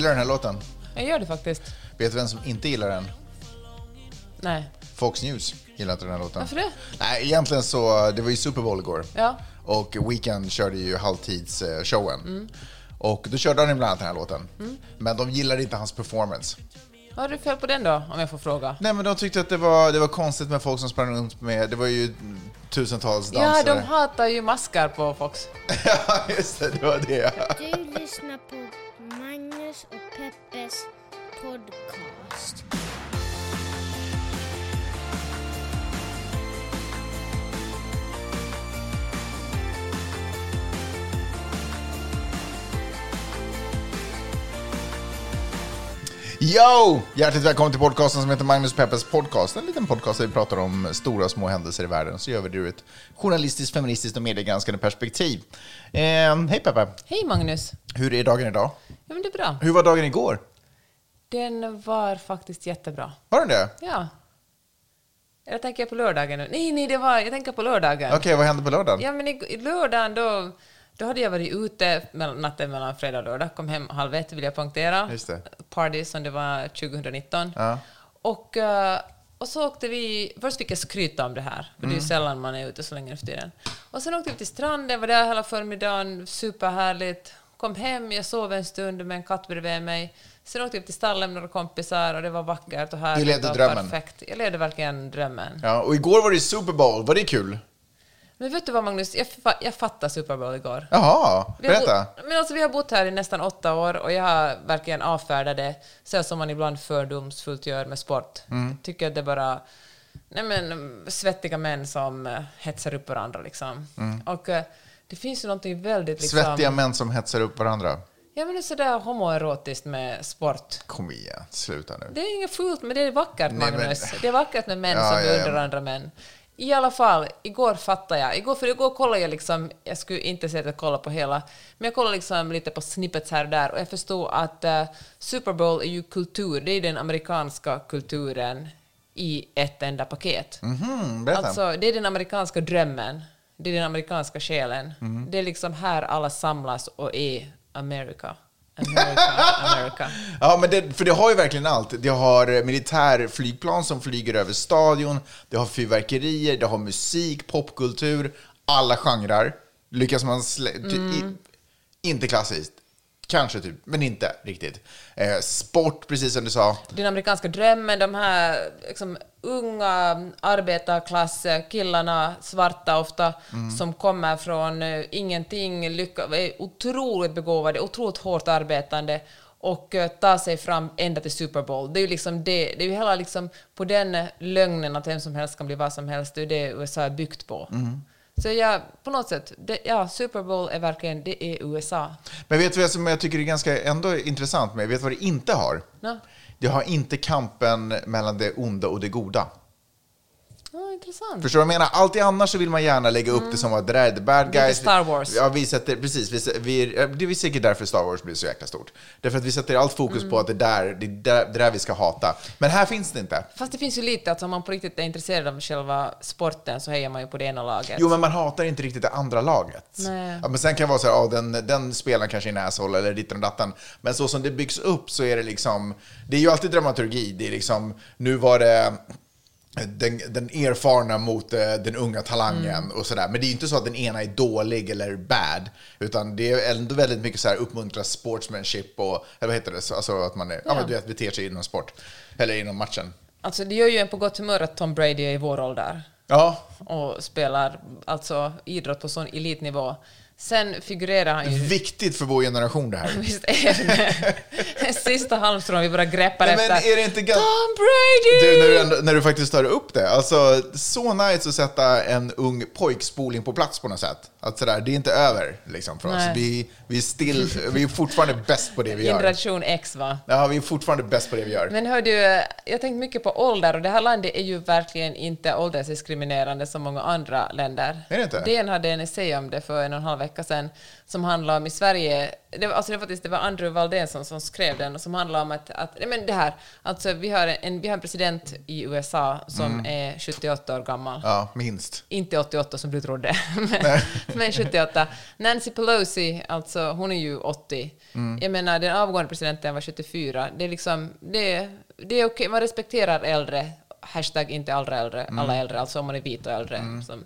Gillar den här låten? Jag gör det faktiskt. Vet du vem som inte gillar den? Nej. Fox News gillar inte den här låten. Varför det? Nej, egentligen så, det var ju Super Bowl igår. Ja. Och Weekend körde ju halvtidsshowen. Mm. Och då körde han bland annat den här låten. Men de gillade inte hans performance. Vad har du fel på den då, om jag får fråga? Nej, men de tyckte att det var, det var konstigt med folk som sprang runt med, det var ju tusentals Ja, dansare. de hatar ju maskar på Fox. Ja, just det, det var det. Du lyssnar på Magnus och Peppes podcast. Yo! Hjärtligt välkommen till podcasten som heter Magnus Peppers podcast. En liten podcast där vi pratar om stora och små händelser i världen. Så gör vi det ur ett journalistiskt, feministiskt och mediegranskande perspektiv. Eh, hej Peppe! Hej Magnus! Hur är dagen idag? Ja, men det är bra. Hur var dagen igår? Den var faktiskt jättebra. Var den det? Ja. Eller tänker jag på lördagen nu? Nej, nej, det var, jag tänker på lördagen. Okej, vad hände på lördagen? Ja, men i, i lördagen då, då hade jag varit ute natten mellan fredag och lördag, kom hem halv ett vill jag poängtera. Just det. Party som det var 2019. Ja. Och, eh, och så åkte vi, först fick jag skryta om det här, för det är ju sällan man är ute så länge nu för tiden. Och sen åkte vi till stranden, var där hela förmiddagen, superhärligt. Kom hem, jag sov en stund med en katt bredvid mig. Sen åkte vi till stallen med några kompisar och det var vackert och härligt. levde och drömmen. Perfekt. Jag levde verkligen drömmen. Ja, och igår var det Super Bowl. Var det kul? Men vet du vad Magnus, jag, jag fattade Super Bowl igår. Jaha, berätta. bott- men alltså, vi har bott här i nästan åtta år och jag har verkligen avfärdat det så som man ibland fördomsfullt gör med sport. Mm. Tycker att det bara nej men, svettiga män som uh, hetsar upp varandra. Liksom. Och eh, det finns ju någonting väldigt... Liksom, Mm. Svettiga män som hetsar upp varandra. Ja, men det är sådär homoerotiskt med sport. Kom igen, sluta nu. Det är inget fult, men det är vackert, Nej, men- Magnus. Det är vackert med män Ja, som ja, ja. beundrar andra män. I alla fall, igår fattade jag. Igår, för igår kollade jag liksom, jag skulle inte säga att jag kollade på hela, men jag kollade liksom lite på snippets här och där och jag förstod att eh, Super Bowl är ju kultur, det är den amerikanska kulturen i ett enda paket. Mhm, berätta. Alltså, det är den amerikanska drömmen. Det är den amerikanska själen. Mm. Det är liksom här alla samlas och är America. America, America. Ja, men det, för det har ju verkligen allt. Det har militärflygplan som flyger över stadion, det har fyrverkerier, det har musik, popkultur, alla genrer. Lyckas man ty, Mm. i, Inte klassiskt. Kanske typ, men inte riktigt. Eh, sport, precis som du sa. den amerikanska drömmen, de här liksom, unga arbetarklasskillarna, svarta ofta, som kommer från eh, ingenting, lycka, är otroligt begåvade, otroligt hårt arbetande och uh, tar sig fram ända till Super Bowl. Det är ju liksom det, det är ju hela liksom på den eh, lögnen att vem som helst kan bli vad som helst, det är det USA är byggt på. Så ja, på något sätt, det, ja, Super Bowl är verkligen, det är USA. Men vet du vad som jag tycker är ganska ändå intressant med? Vet du vad det inte har? Ja, det har inte kampen mellan det onda och det goda intressant. Förstår du vad jag menar? Alltid annars så vill man gärna lägga upp det som att det där är the bad Mm. Lite guys. Star Wars. Ja, vi sätter, precis. Vi, vi, det är säkert därför Star Wars blir så jäkla stort. Därför att vi sätter allt fokus Mm. på att det där, det där, det där vi ska hata. Men här finns det inte. Fast det finns ju lite, alltså om man på riktigt är intresserad av själva sporten så hejar man ju på det ena laget. Jo, men man hatar inte riktigt det andra laget. Nej. Ja, men sen kan det vara så här, ja, den, den spelaren kanske är en asshole eller ditten och datten. Men så som det byggs upp så är det liksom, det är ju alltid dramaturgi. Det är liksom, nu var det den, den erfarna mot eh, den unga talangen Mm. och sådär. Men det är ju inte så att den ena är dålig eller bad, utan det är ändå väldigt mycket så här uppmuntra sportsmanship och, eller vad heter det, Så- alltså att man är, ja. men du vet, beter sig inom sport, eller inom matchen. Alltså det gör ju en på gott humör att Tom Brady är i vår ålder Ja, och spelar alltså idrott på sån elitnivå. Sen figurerar han ju... viktigt för vår generation det här. Visst är det det sista halmstrån vi bara greppar Nej, men efter. är det inte gan- Tom Brady! Du, när du, när du faktiskt tar upp det. Alltså, så nice att sätta en ung pojkspoling på plats på något sätt. Att sådär, det är inte över liksom, för oss. Nej. Vi, vi, är still, vi är fortfarande bäst på det vi gör. Generation X va? Ja, vi är fortfarande bäst på det vi gör. Men hör du, jag tänkte mycket på ålder och det här landet är ju verkligen inte åldersdiskriminerande som många andra länder. Är det inte? DN hade en essä om det för en och en halv vecka sedan som handlade om i Sverige, det var, alltså det var faktiskt det var Andrew Valdensson som skrev den och som handlade om att, att nej men det här, alltså vi har en, vi har en president i USA som Mm. är 78 år gammal. Ja, minst. Inte 88 som du trodde. men. Men 78. Nancy Pelosi, alltså hon är ju 80. Jag menar, den avgående presidenten var 74. Det är liksom, det, det är okej, man respekterar äldre. Hashtag inte alla äldre, alla äldre, alltså om man är vit och äldre. Som.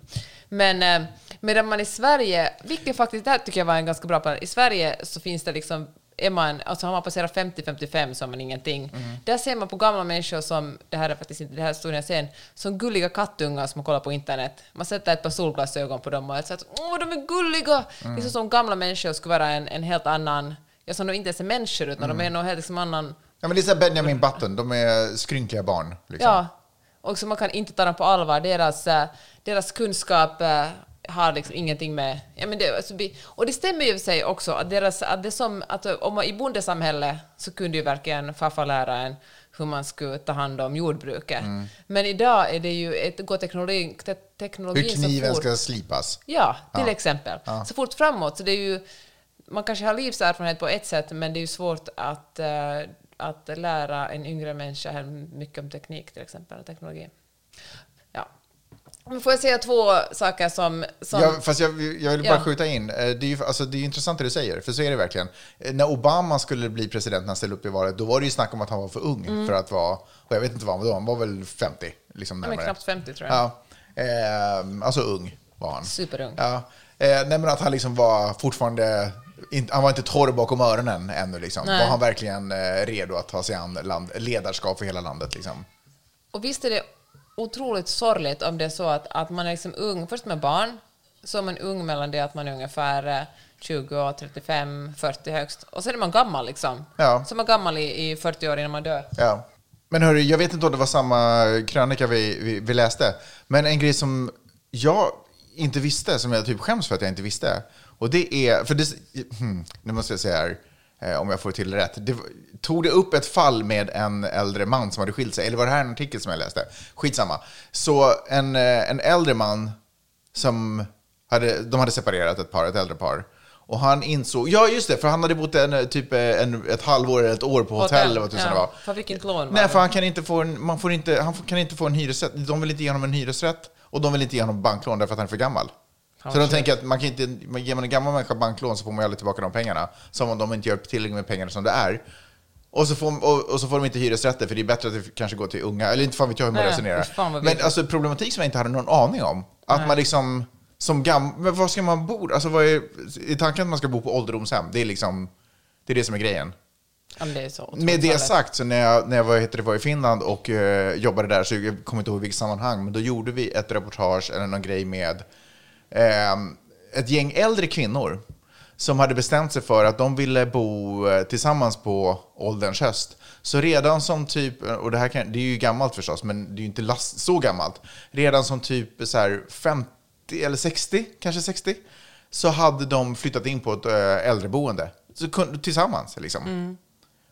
Men eh, medan man i Sverige, vilket faktiskt, det här tycker jag var en ganska bra plan, i Sverige så finns det liksom är man, alltså har man passerat 50-55 så är man ingenting. Där ser man på gamla människor som, det här är faktiskt inte det här historien jag sen, som gulliga kattungar som man kollar på internet. Man sätter ett par solglasögon på dem och säger att åh, de är gulliga! Liksom som gamla människor skulle vara en, en helt annan, ja, som de inte ens är människor utan de är nog helt liksom annan, Ja, men det är så här Benjamin Button, de är skrynkliga barn. Liksom. ja, och så man kan inte ta dem på allvar. Deras, eh, deras kunskap eh, har liksom ingenting med... Ja, men det, alltså, och det stämmer ju sig också att, deras, att det som, att om man, i bondesamhället så kunde ju verkligen farfar lära en hur man skulle ta hand om jordbruket. Mm. Men idag är det ju ett, går teknologi, te, teknologin Hur så kniven fort. ska slipas. Ja, till Ja. exempel. Så fort framåt. Så det är ju, man kanske har livserfarenhet på ett sätt, men det är ju svårt att, eh, att lära en yngre människa mycket om teknik, till exempel, och teknologi. Ja. Får jag säga två saker som... som Ja, fast jag, jag vill bara Ja. skjuta in, eh, det är ju alltså, det är intressant det du säger, för så är det verkligen. Eh, När Obama skulle bli president när han ställde upp i valet, då var det ju snack om att han var för ung för att vara, och jag vet inte vad han var då, han var väl 50, liksom han är närmare. knappt 50, tror jag. Ja, eh, alltså ung var han. Superung. Ja, eh, nej men att han liksom var fortfarande, han var inte torr bakom öronen ännu liksom. Var han verkligen eh, redo att ta sig an land, ledarskap för hela landet liksom? Och visst är det otroligt sorgligt om det är så att, att man är liksom ung, först med barn, så är man ung mellan det att man är ungefär eh, 20, och 35, 40 högst. Och sen är man gammal liksom. Ja. Så är man gammal i, i 40 år innan man dör. Ja. Men hörru, jag vet inte om det var samma krönika vi, vi, vi läste, men en grej som jag inte visste, som jag typ skäms för att jag inte visste, och det är, för det, hmm, nu måste jag säga här, eh, om jag får till det rätt, det, tog det upp ett fall med en äldre man som hade skilt sig, eller var det här en artikel som jag läste? Skitsamma. Så en, eh, en äldre man som hade, de hade separerat ett par, ett äldre par. Och han insåg, ja just det, för han hade bott en, eh, typ en, ett halvår eller ett år på hotell, eller vad tusan det var. För inte lån. Nej, för han kan inte få en, man får inte, han kan inte få en hyresrätt. De vill inte ge honom en hyresrätt och de vill inte ge honom banklån därför att han är för gammal. Så de tänker att man kan inte, ger man en gammal människa banklån så får man ju aldrig tillbaka de pengarna. Som om de inte gör tillräckligt med pengar som det är. Och så, får, och, och så får de inte hyresrätter för det är bättre att det kanske går till unga, eller inte fan vet jag hur man Nej, resonerar. Men alltså problematik som jag inte hade någon aning om. Att man liksom, som gammal, men var ska man bo? Alltså vad är, i tanken att man ska bo på ålderdomshem, det är liksom, det är det som är grejen. Ja, det är Med det sagt, så när jag, när jag var, heter det, var i Finland och eh, jobbade där, så jag kommer inte ihåg vilket sammanhang, men då gjorde vi ett reportage eller någon grej med Ehm, ett gäng äldre kvinnor som hade bestämt sig för att de ville bo eh, tillsammans på ålderns höst. Så redan som typ, eh, och det här kan, det är ju gammalt förstås, men det är ju inte last, så gammalt. Redan som typ så här 50 eller 60, kanske 60, så hade de flyttat in på ett eh, äldreboende. Så, tillsammans liksom. Mm.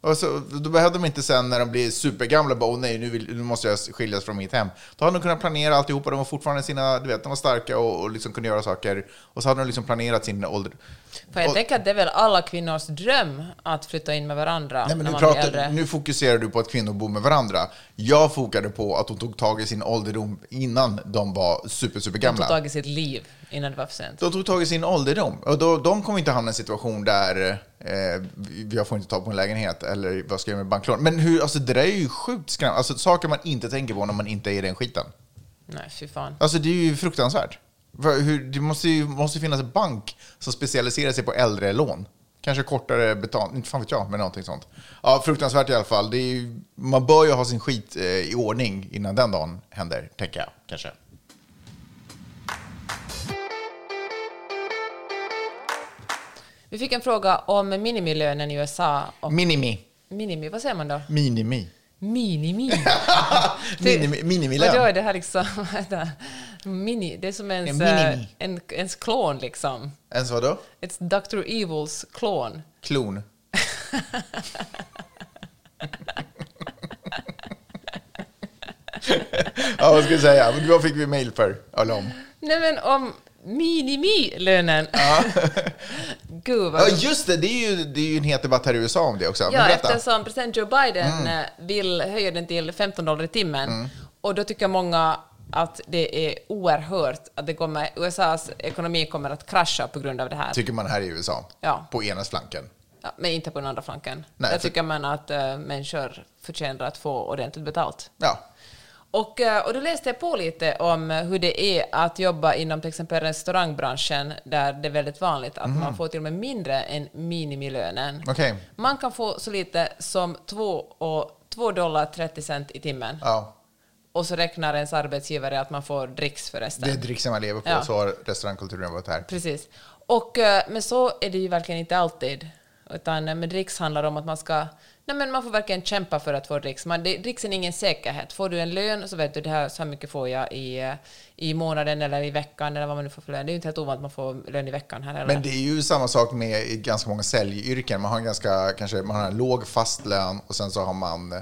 Och så, då behövde de inte sen när de blir supergamla bara, åh nej, nu, vill, nu måste jag skiljas från mitt hem. Då hade de kunnat planera alltihopa, de var fortfarande sina, du vet, de var starka och, och liksom kunde göra saker. Och så hade de liksom planerat sin ålder. För jag Och- tänker att det är väl alla kvinnors dröm att flytta in med varandra Nej, men när nu, man blir pratar, äldre. nu fokuserar du på att kvinnor bor med varandra. Jag fokade på att de tog tag i sin ålderdom innan de var super, super De tog tag i sitt liv innan det var för sent. De tog tag i sin ålderdom. Och då, de kommer inte hamna i en situation där eh, jag får inte ta på en lägenhet eller vad ska jag göra med banklån. Men hur, alltså, det där är ju sjukt skrämmande. Alltså, saker man inte tänker på när man inte är i den skiten. Nej, fy fan. Alltså det är ju fruktansvärt. Hur, det måste ju måste finnas en bank som specialiserar sig på äldre lån. Kanske kortare betalning, inte fan vet jag, men någonting sånt. Ja, fruktansvärt i alla fall. Ju, man bör ju ha sin skit eh, i ordning innan den dagen händer, tänker jag kanske. Vi fick en fråga om minimilönen i USA. Och Minimi. minimi, vad säger man då? Minimi. Minimi. Minimi minimilön. Vadå, är det här liksom... Mini, det är som ens, En minimi. eh, en, ens klon liksom. Ens vadå? It's Dr. Evils klon. Klon. ja, vad ska jag säga? Vad fick vi mail för? Eller om? Nej men om minimilönen. Gud vad... Ja, just det. Det är, ju, det är ju en het debatt här i USA om det också. Ja. Mm. eftersom president Joe Biden eh, vill höja den till 15 dollar i timmen. Och då tycker många att det är oerhört att det kommer, USAs ekonomi kommer att krascha på grund av det här. Tycker man här i USA. Ja. På ena flanken. Ja, men inte på den andra flanken. Nej, Där för- tycker man att äh, människor förtjänar att få ordentligt betalt. Ja. Och, eh, och då läste jag på lite om hur det är att jobba inom till exempel restaurangbranschen, där det är väldigt vanligt att man får till och med mindre än minimilönen. Okej. Man kan få så lite som 2 och 2 dollar 30 cent i timmen. ja. Och så räknar ens arbetsgivare att man får dricks för resten. Det är dricksen man lever på. Ja. Så har restaurangkulturen varit här. Precis. Och, eh, men så är det ju verkligen inte alltid. Utan eh, med dricks handlar det om att man ska... Nej, men man får verkligen kämpa för att få dricks. Man, det, dricksen är ingen säkerhet. Får du en lön så vet du det här, så här mycket får jag i, i månaden eller i veckan eller vad man nu får för lön. Det är ju inte helt ovanligt att man får lön i veckan här heller. Men det är ju samma sak med i ganska många säljyrken. Man har en ganska, kanske, man har en låg fast lön och sen så har man,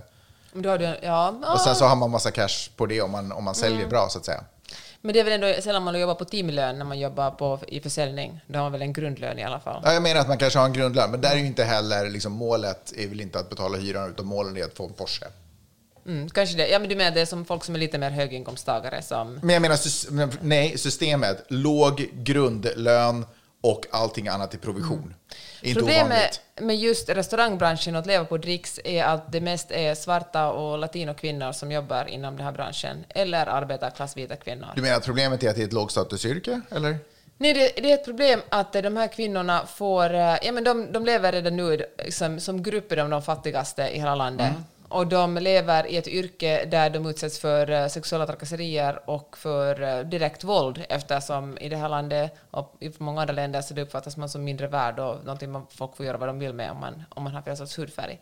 då har du, ja, och sen så har man massa cash på det om man, om man säljer Mm. bra så att säga. Men det är väl ändå sällan man jobbar på timlön när man jobbar på, i försäljning. Då har man väl en grundlön i alla fall. Ja, jag menar att man kanske har en grundlön, men där är ju inte heller, liksom, målet är väl inte att betala hyran, utan målet är att få en Porsche. Mm, kanske det. Ja, men du menar det är som folk som är lite mer höginkomsttagare som... Men jag menar, nej, systemet, låg grundlön och allting annat i provision. Inte Problemet ovanligt. med just restaurangbranschen och att leva på dricks är att det mest är svarta och latinokvinnor som jobbar inom den här branschen, eller arbetarklassvita kvinnor. Du menar att problemet är att det är ett lågstatusyrke, eller? Nej, det, det är ett problem att de här kvinnorna får... eh, Ja, men de, de lever redan nu liksom, som grupper av de fattigaste i hela landet. Mm. Och de lever i ett yrke där de utsätts för eh, sexuella trakasserier och för eh, direkt våld eftersom i det här landet och i många andra länder så det uppfattas man som mindre värd och någonting man, folk får göra vad de vill med om man, om man har fel sorts hudfärg.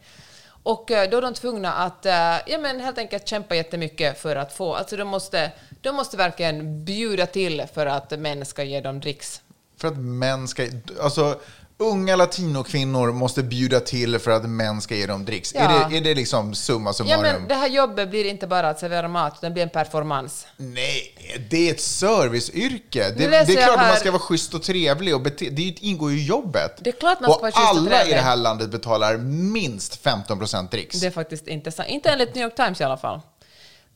Och eh, då är de tvungna att ja, men helt enkelt kämpa jättemycket för att få... Alltså de måste, de måste verkligen bjuda till för att män ska ge dem dricks. För att män ska... Alltså, unga latinokvinnor måste bjuda till för att män ska ge dem dricks. Ja. Är, det, är det liksom summa Ja, summarum? men det här jobbet blir inte bara att servera mat, utan det blir en performance. Nej, det är ett serviceyrke. Det, det är klart att man ska vara schysst och trevlig. Och bete, det ingår ju i jobbet. Det är klart man ska och vara schysst och alla i det här landet betalar minst 15 procent dricks. Det är faktiskt intressant. Inte enligt New York Times i alla fall.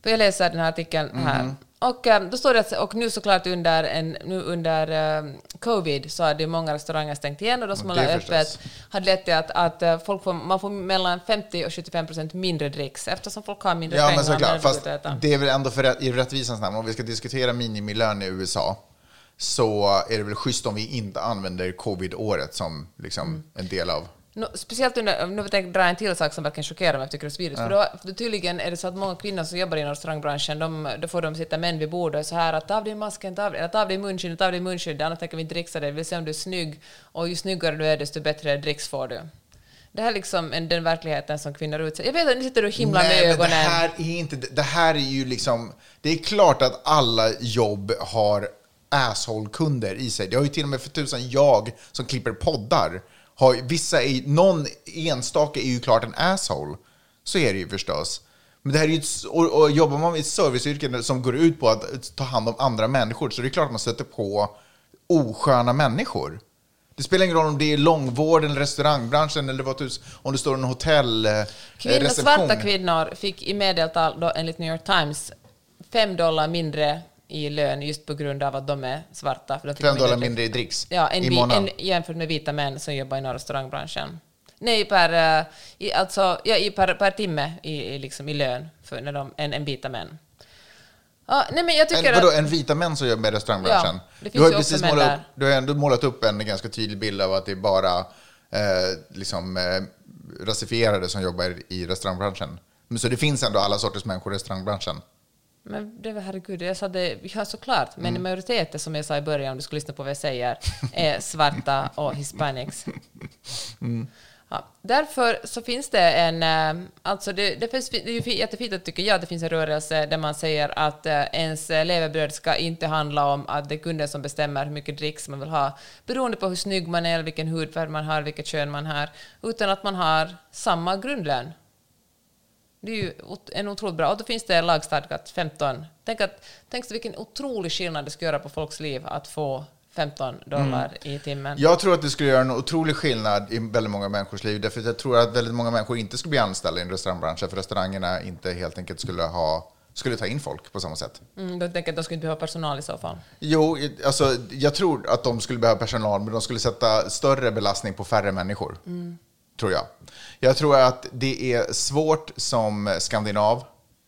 För jag läser den här artikeln här. Mhm. Och eh, då står det att, och nu såklart under, en, nu under eh, covid så hade många restauranger stängt igen och de som Det förstås. öppet hade lett till att, att eh, folk får, man får mellan 50 och 75 procent mindre dricks eftersom folk har mindre Ja, pengar. men såklart. Fast det är väl ändå för i rättvisans namn, om vi ska diskutera minimilön i USA, så är det väl schysst om vi inte använder covid-året som liksom Mm. en del av... No, speciellt under, nu vill jag dra en till sak som verkligen chockerar mig, jag tycker det är så vidrigt. För då, tydligen är det så att många kvinnor som jobbar inom restaurangbranschen, de, då får de sitta män vid bordet och så här att ta av dig masken, ta av, eller ta av dig munskyddet, ta av dig munskyddet, annars tänker vi inte dricksa dig, vi vill se om du är snygg, och ju snyggare du är, desto bättre dricks får du. Det här är liksom en, den verkligheten som kvinnor utsätts Jag vet att nu sitter och himlar med Nej, ögonen. det här är inte... Det här är ju liksom... Det är klart att alla jobb har asshole-kunder i sig. Det har ju till och med för tusan jag som klipper poddar. Har, vissa är, någon enstaka är ju klart en asshole. Så är det ju förstås. Men det här är ju ett, och, och jobbar man i ett serviceyrke som går ut på att ta hand om andra människor så det är klart att man stöter på osköna människor. Det spelar ingen roll om det är långvård eller restaurangbranschen eller vad tusen, om det står en hotell eh, svarta kvinnor fick i medeltal, då, enligt New York Times, fem dollar mindre i lön just på grund av att de är svarta. För de fick Fem dollar mindre- i dricks Ja, en, i månaden. en, jämfört med vita män som jobbar inom restaurangbranschen. Nej, per, eh, i, alltså, ja, i, per, per timme i, i, liksom, i lön för när de, en, en vita män. Ja, nej, men jag tycker En, vadå, att... en vita män som jobbar med restaurangbranschen? Ja, du har ju män målat upp, du har ändå målat upp en ganska tydlig bild av att det är bara eh, liksom, eh, rasifierade som jobbar i restaurangbranschen. Men Så det finns ändå alla sorters människor i restaurangbranschen. Men det var herregud, jag sa det, ja såklart, men Mm. majoriteten som jag sa i början, om du skulle lyssna på vad jag säger, är svarta och hispanics. Mm. Ja, därför så finns det en, eh, alltså det, det, finns, det är ju fi- jättefint att tycker jag det finns en rörelse där man säger att eh, ens levebröd ska inte handla om att det är kunden som bestämmer hur mycket dricks man vill ha, beroende på hur snygg man är, vilken hudfärg man har, vilket kön man har, utan att man har samma grundlön. Det är ju en otroligt bra. Och då finns det lagstadgat 15. Tänk, att, tänk så vilken otrolig skillnad det skulle göra på folks liv att få 15 dollar i timmen. Jag tror att det skulle göra en otrolig skillnad i väldigt många människors liv. Därför att jag tror att väldigt många människor inte skulle bli anställda i en restaurangbransch. För restaurangerna inte helt enkelt skulle ha skulle ta in folk på samma sätt. Mm, då tänker att de skulle inte behöva personal i så fall. Jo, alltså, jag tror att de skulle behöva personal, men de skulle sätta större belastning på färre människor. Tror jag. Jag tror att det är svårt som skandinav,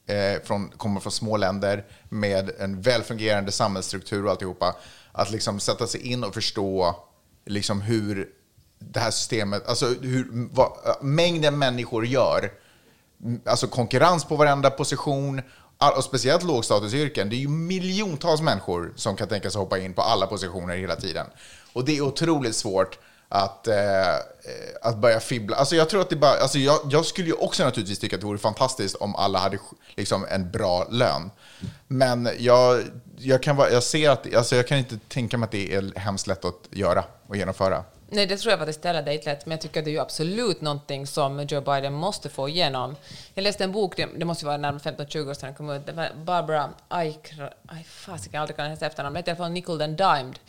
eh, från, kommer från små länder med en välfungerande samhällsstruktur och alltihopa, att liksom sätta sig in och förstå liksom hur det här systemet, alltså hur vad, mängden människor gör, alltså konkurrens på varenda position, och speciellt lågstatusyrken. Det är ju miljontals människor som kan tänka sig hoppa in på alla positioner hela tiden. Och det är otroligt svårt att, eh, eh, att börja fibbla. Alltså jag tror att det bara, alltså jag, jag skulle ju också naturligtvis tycka att det vore fantastiskt om alla hade liksom en bra lön. Men jag, jag, kan, jag ser att, alltså jag kan inte tänka mig att det är hemskt lätt att göra och genomföra. Nej, det tror jag faktiskt heller det lätt, men jag tycker att det är ju absolut någonting som Joe Biden måste få igenom. Jag läste en bok, det, det måste vara närmare 15-20 år sedan den kom ut, det var Barbara Eichner, aj fasiken, aldrig kan hennes efternamn, det heter i alla fall Nickel and Dimed.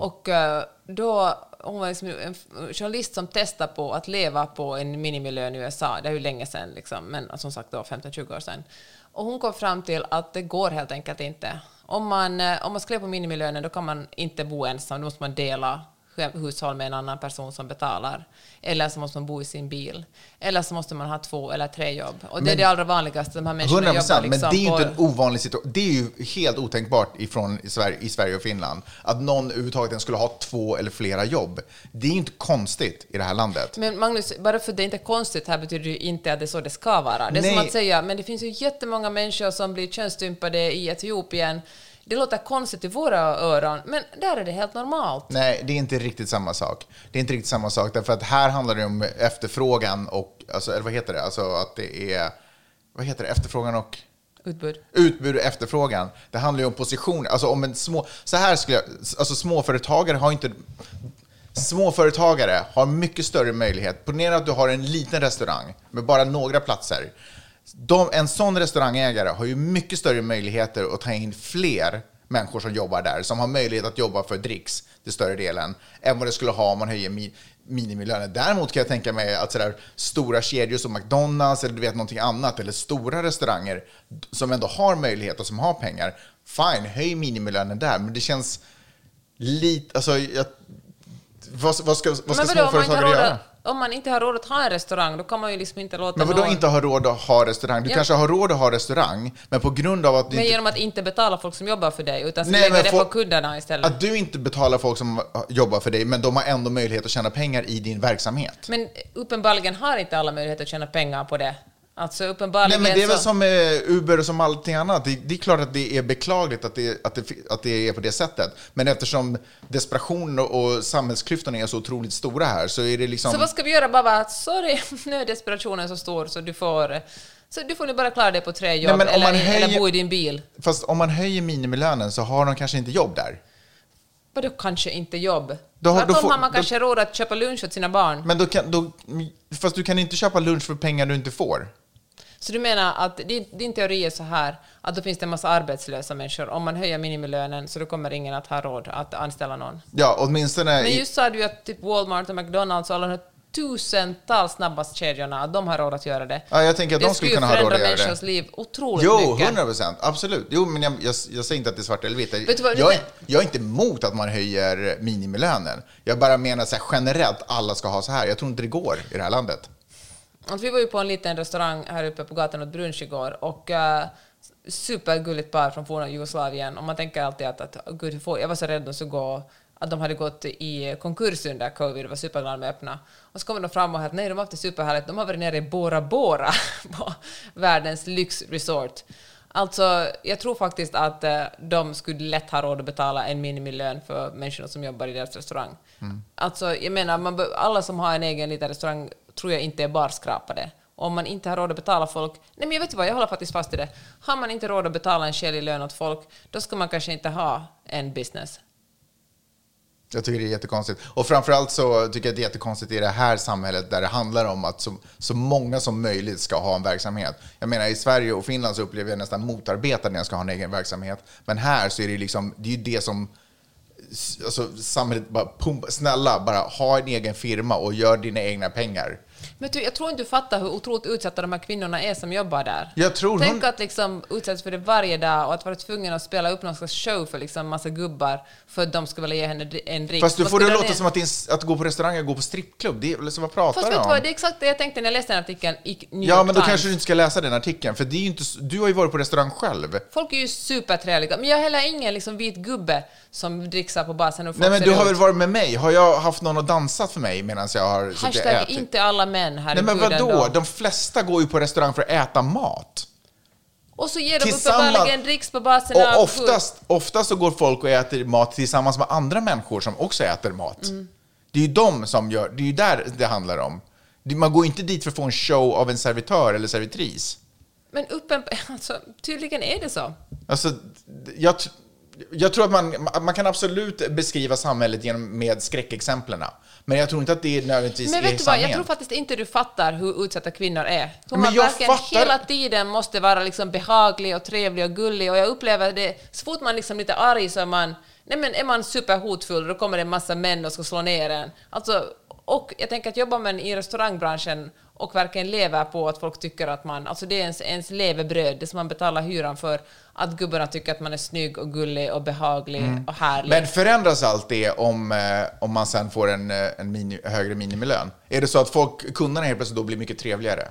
Och eh, då, hon var liksom en journalist som testade på att leva på en minimilön i USA, det är ju länge sedan, liksom, men alltså, som sagt 15-20 år sedan. Och hon kom fram till att det går helt enkelt inte. Om man, eh, om man ska leva på minimilönen, då kan man inte bo ensam, då måste man dela hushåll med en annan person som betalar. Eller så måste man bo i sin bil. Eller så måste man ha två eller tre jobb. Och det är Men- det allra vanligaste. De här människorna 100 jobbar procent, liksom men det är ju inte en ovanlig situation. Det är ju helt otänkbart ifrån i Sverige, i Sverige och Finland att någon överhuvudtaget ens skulle ha två eller flera jobb. Det är ju inte konstigt i det här landet. Men Magnus, bara för att det inte är konstigt här betyder det ju inte att det är så det ska vara. Det är som Nej. att säga, men det finns ju jättemånga människor som blir könsstympade i Etiopien. Det låter konstigt i våra öron, men där är det helt normalt. Nej, det är inte riktigt samma sak. Det är inte riktigt samma sak, därför att här handlar det om efterfrågan och, alltså, eller vad heter det, alltså att det är, vad heter det, efterfrågan och Utbud. utbud och efterfrågan. Det handlar ju om position, alltså om en små, så här skulle jag, alltså småföretagare har inte, småföretagare har mycket större möjlighet, ponera att du har en liten restaurang med bara några platser. De, en sån restaurangägare har ju mycket större möjligheter att ta in fler människor som jobbar där, som har möjlighet att jobba för dricks till större delen, än vad det skulle ha om man höjer mi, minimilöner. Däremot kan jag tänka mig att sådär, stora kedjor som McDonalds eller du vet någonting annat, eller stora restauranger som ändå har möjlighet och som har pengar, fine, höj minimilönen där, men det känns lite, alltså, jag, vad, vad ska, vad ska småföretagare göra? Om man inte har råd att ha en restaurang, då kan man ju liksom inte låta Men vadå någon... inte ha råd att ha restaurang? Du Ja. kanske har råd att ha restaurang, men på grund av att du Men inte genom att inte betala folk som jobbar för dig, utan Nej, lägga det på kunderna istället. Att du inte betalar folk som jobbar för dig, men de har ändå möjlighet att tjäna pengar i din verksamhet. Men uppenbarligen har inte alla möjlighet att tjäna pengar på det. Alltså Nej, uppenbarligen men det är väl så... som eh, Uber och som allting annat. Det, det är klart att det är beklagligt att det, att, det, att det är på det sättet. Men eftersom desperationen och, samhällsklyftorna är så otroligt stora här så är det liksom... Så vad ska vi göra? Bara vara att sorry, nu är desperationen så stor så du får... Så du får nu bara klara dig på tre jobb men om eller, man eller höjer- bo i din bil. Fast om man höjer minimilönen så har de kanske inte jobb där. Vadå kanske inte jobb? Då har- då då får- har man då- kanske råd att köpa lunch åt sina barn. Men då kan, då, fast du kan inte köpa lunch för pengar du inte får. Så du menar att din, din teori är så här att då finns det en massa arbetslösa människor. Om man höjer minimilönen så då kommer ingen att ha råd att anställa någon. Ja, åtminstone... Men just sa du ju att typ Walmart och McDonalds och alla de här tusentals snabbmatskedjorna, att de har råd att göra det. Ja, jag tänker att de skulle kunna ha råd att göra det. människors liv otroligt Jo, mycket. 100 procent. Absolut. Jo, men jag, jag, jag säger inte att det är svart eller vitt. Jag, är, lite- jag är inte emot att man höjer minimilönen. Jag bara menar så här, generellt, alla ska ha så här. Jag tror inte det går i det här landet. Att vi var ju på en liten restaurang här uppe på gatan åt brunch igår och uh, supergulligt par från forna Jugoslavien och man tänker alltid att, att gud, hur får, jag var så rädd att de skulle gå att de hade gått i konkurs under covid och var superglada med öppna. Och så kommer de fram och att nej, de har haft det superhärligt. De har varit nere i Bora Bora på världens lyxresort. Alltså, jag tror faktiskt att eh, de skulle lätt ha råd att betala en minimilön för människorna som jobbar i deras restaurang. Alltså, jag menar, man, alla som har en egen liten restaurang tror jag inte är barskrapade. Om man inte har råd att betala folk... Nej, men jag vet ju vad, jag håller faktiskt fast i det. Har man inte råd att betala en skälig lön åt folk, då ska man kanske inte ha en business. Jag tycker det är jättekonstigt. Och framförallt så tycker jag det är jättekonstigt i det här samhället där det handlar om att så, så många som möjligt ska ha en verksamhet. Jag menar i Sverige och Finland så upplever jag nästan motarbetad när jag ska ha en egen verksamhet. Men här så är det liksom, det är ju det som alltså, samhället bara pumpa, snälla bara ha en egen firma och gör dina egna pengar. Men jag tror inte du fattar hur otroligt utsatta de här kvinnorna är som jobbar där. Jag tror Tänk hon- att liksom utsättas för det varje dag och att vara tvungen att spela upp någon slags show för liksom massa gubbar för att de ska vilja ge henne en drink. Fast du får det låta som att, att gå på restaurang och gå på strippklubb. Det är, så vad pratar Fast du om? vad, det är exakt det jag tänkte när jag läste den artikeln i New Ja, York men då kanske du inte ska läsa den artikeln, för det är inte, du har ju varit på restaurang själv. Folk är ju supertrevliga, men jag är heller ingen liksom vit gubbe som dricksar på basen och Nej, men du har ut. väl varit med mig? Har jag haft någon att dansa för mig medan jag har suttit och ätit? inte alla män, Nej, herregud men vadå? ändå. De flesta går ju på restaurang för att äta mat. Och så ger de uppenbarligen dricks på basen av Och oftast, oftast så går folk och äter mat tillsammans med andra människor som också äter mat. Mm. Det är ju de som gör, det är ju där det handlar om. Man går inte dit för att få en show av en servitör eller servitris. Men uppen, alltså, tydligen är det så. Alltså, jag, jag tror att man, man kan absolut beskriva samhället genom, med skräckexemplen. Men jag tror inte att det nödvändigtvis Men är vet du vad, jag tror faktiskt inte du fattar hur utsatta kvinnor är. Hur man verkligen fattar- hela tiden måste vara liksom behaglig och trevlig och gullig och jag upplever det, så fort man liksom är lite arg så är man, nej men är man superhotfull då kommer det en massa män och ska slå ner en. Alltså, och jag tänker att jobbar man i restaurangbranschen och verkligen lever på att folk tycker att man, alltså det är ens, ens levebröd, det som man betalar hyran för, att gubbarna tycker att man är snygg och gullig och behaglig och härlig. Men förändras allt det om, eh, om man sen får en, eh, en mini, högre minimilön? Är det så att folk, kunderna helt plötsligt då blir mycket trevligare?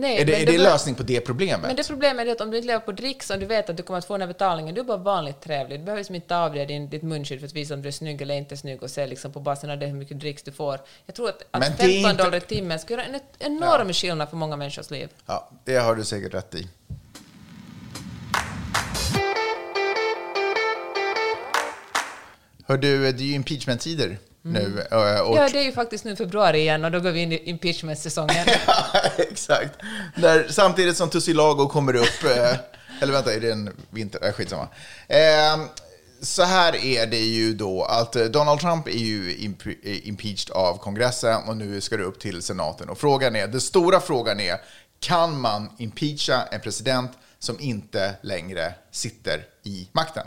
Nej, är det, är det var- lösning på det problemet? Men det problemet är att om du inte lever på dricks och du vet att du kommer att få den här betalningen, du är bara vanligt trevlig. Du behöver liksom inte ta av dig din, ditt munskydd för att visa om du är snygg eller inte snygg och se liksom på basen av det hur mycket dricks du får. Jag tror att, att Men det 15 är inte- dollar i timmen skulle göra en enorm skillnad för många människors liv. Ja, det har du säkert rätt i. Hör du, det är ju impeachment-tider nu. eh, Och, Mm. Ja, det är ju faktiskt nu februari igen och då går vi in i impeachment-säsongen. Exakt. Där, samtidigt som Tussilago kommer upp, eh, eller vänta, är det en vinter? Äh, skitsamma. Eh, så här är det ju då att Donald Trump är ju imp- eh, impeached av kongressen och nu ska det upp till senaten. Och frågan är, den stora frågan är, kan man impeacha en president som inte längre sitter i makten?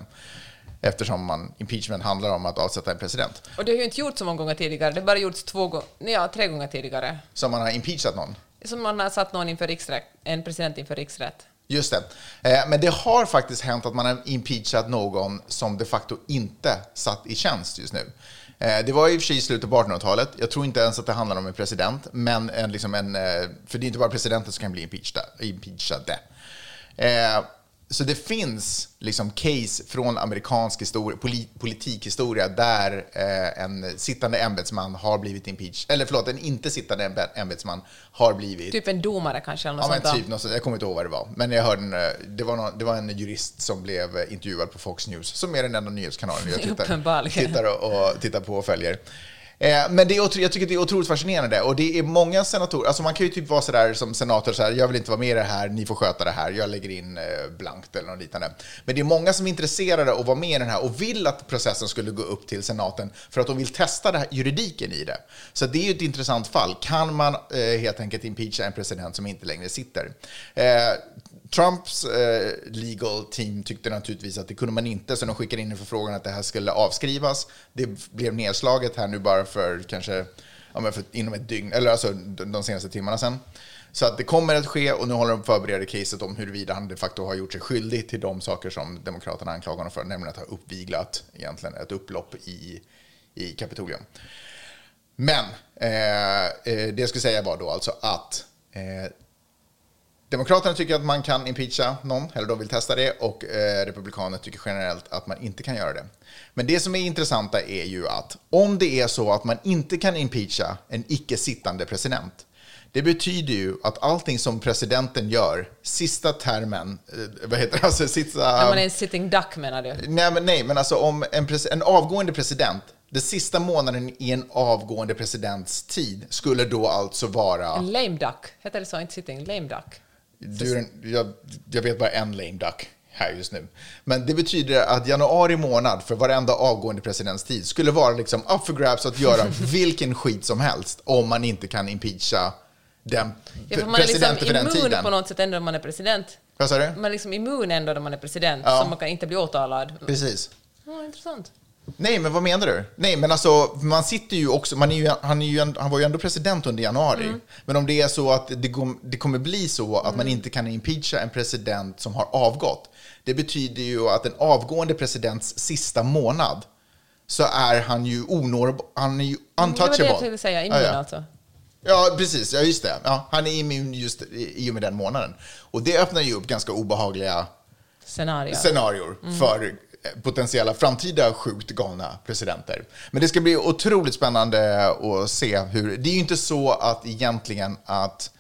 Eftersom man, impeachment handlar om att avsätta en president. och det har ju inte gjorts så många gånger tidigare, det har bara gjorts två gånger, ja, tre gånger tidigare. Så man har impeachat någon. Som man har satt någon inför riksrätt, en president inför riksrätt. Just det. Eh, Men det har faktiskt hänt att man har impeachat någon som de facto inte satt i tjänst just nu. Eh, Det var i och för sig i slutet på 1800-talet. Jag tror inte ens att det handlar om en president, men en, liksom en, eh, för det är inte bara presidenten som kan bli impeachade. impeachade. Så det finns liksom case från amerikansk historia, poli, politikhistoria där eh, en sittande ämbetsman har blivit impeached, eller förlåt, en inte sittande ämbetsman har blivit Typ en domare kanske, eller något Ja, men sånt där. typ något. Jag kommer inte ihåg vad det var. Men jag hörde en, eh, det, var någon, det var en jurist som blev eh, intervjuad på Fox News, som är den enda nyhetskanalen jag tittar, tittar och, och tittar på och följer. Eh, men det är, jag tycker det är otroligt fascinerande och det är många senatorer, alltså man kan ju typ vara sådär som senator, så här, jag vill inte vara med i det här, ni får sköta det här, jag lägger in eh, blankt eller något liknande. Men det är många som är intresserade av att vara med i den här och vill att processen skulle gå upp till senaten för att de vill testa det här, juridiken i det. Så det är ju ett intressant fall. Kan man eh, helt enkelt impeacha en president som inte längre sitter? Eh, Trumps eh, legal team tyckte naturligtvis att det kunde man inte, så de skickade in en förfrågan att det här skulle avskrivas. Det blev nedslaget här nu bara för kanske ja, men för, inom ett dygn, eller alltså de senaste timmarna sen. Så att det kommer att ske och nu håller de på att förbereda caset om huruvida han de facto har gjort sig skyldig till de saker som Demokraterna anklagar honom för, nämligen att ha uppviglat egentligen ett upplopp i, i Kapitolium. Men eh, eh det jag skulle säga var då alltså att eh, Demokraterna tycker att man kan impeacha någon, eller de vill testa det, och eh, Republikanerna tycker generellt att man inte kan göra det. Men det som är intressanta är ju att om det är så att man inte kan impeacha en icke sittande president, det betyder ju att allting som presidenten gör, sista termen, eh, vad heter det, alltså sista... När man är en sitting duck menar du? Nej, men, nej, men alltså om en, en avgående president, den sista månaden i en avgående presidents tid skulle då alltså vara... En lame duck, heter det så? Inte sitting, lame duck. Du, jag, jag vet bara en lame duck här just nu. Men det betyder att januari månad för varenda avgående presidents tid skulle vara liksom up for grabs att göra vilken skit som helst om man inte kan impeacha den Ja, för man är liksom immun på något sätt ändå när man är president. Vad sa du? Man är liksom immun ändå när man är president, Ja. så man kan inte bli åtalad. Precis. Ja, intressant. Nej, men vad menar du? Nej, men alltså, man sitter ju också, man är ju, han, är ju, han var ju ändå president under januari. Mm. Men om det är så att det, det kommer bli så att man inte kan impeacha en president som har avgått, det betyder ju att en avgående presidents sista månad så är han ju onår, han är ju Det var det untouchable. jag tänkte säga, immun Ja, ja. alltså. Ja, precis. Ja, just det. Ja, han är immun just i och med den månaden. Och det öppnar ju upp ganska obehagliga Scenario. scenarior Mm. för potentiella framtida sjukt galna presidenter. Men det ska bli otroligt spännande att se hur... Det är ju inte så att egentligen att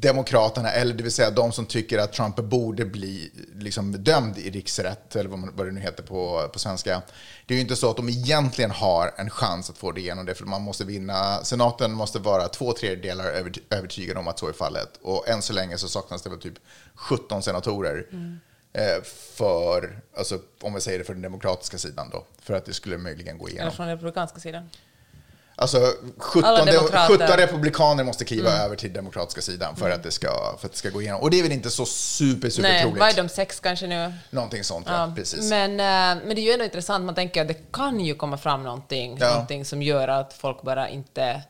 Demokraterna, eller det vill säga de som tycker att Trump borde bli liksom dömd i riksrätt, eller vad, man, vad det nu heter på, på svenska. Det är ju inte så att de egentligen har en chans att få det igenom det, för man måste vinna. Senaten måste vara två tredjedelar övertygade om att så är fallet. Och än så länge så saknas det väl typ 17 senatorer Mm för, alltså om vi säger det för den demokratiska sidan då, för att det skulle möjligen gå Eller igenom. från republikanska sidan. Alltså 17, Alla de- demokrater. 17 republikaner måste kliva över till demokratiska sidan för, att det ska, för att det ska gå igenom. Och det är väl inte så super, super Nej, troligt. vad är de sex kanske nu? Någonting sånt, ja. Ja, Precis. men, eh, men det är ju ändå intressant, man tänker att det kan ju komma fram någonting, Ja. någonting som gör att folk bara inte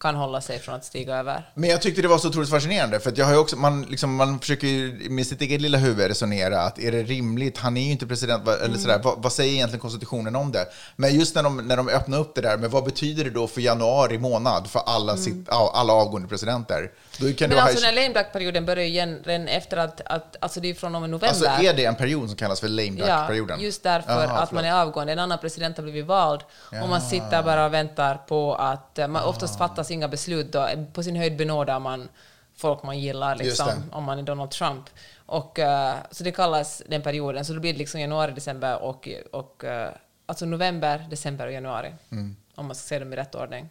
kan hålla sig från att stiga över. Men jag tyckte det var så otroligt fascinerande, för jag har också, man, liksom, man försöker med sitt eget lilla huvud resonera att är det rimligt, han är ju inte president, vad- Mm. eller sådär, vad, vad säger egentligen konstitutionen om det? Men just när de, när de öppnar upp det där, men vad betyder det då för januari månad för alla, sitt, ja, alla avgående presidenter? Då kan Mm. Men alltså här lame duck-perioden börjar igen redan efter att, att alltså det är från och med november. alltså, är det en period som kallas för lame duck-perioden? Ja, just därför Jaha, att man är avgående. En annan president har blivit vald och man sitter bara och väntar på att... eh, Man, oftast fattas inga beslut då. På sin höjd benådar man folk man gillar, liksom, om man är Donald Trump. Och, eh, så det kallas den perioden. Så det blir liksom januari, december och... och eh, alltså november, december och januari. Mm. Om man ska se dem i rätt ordning.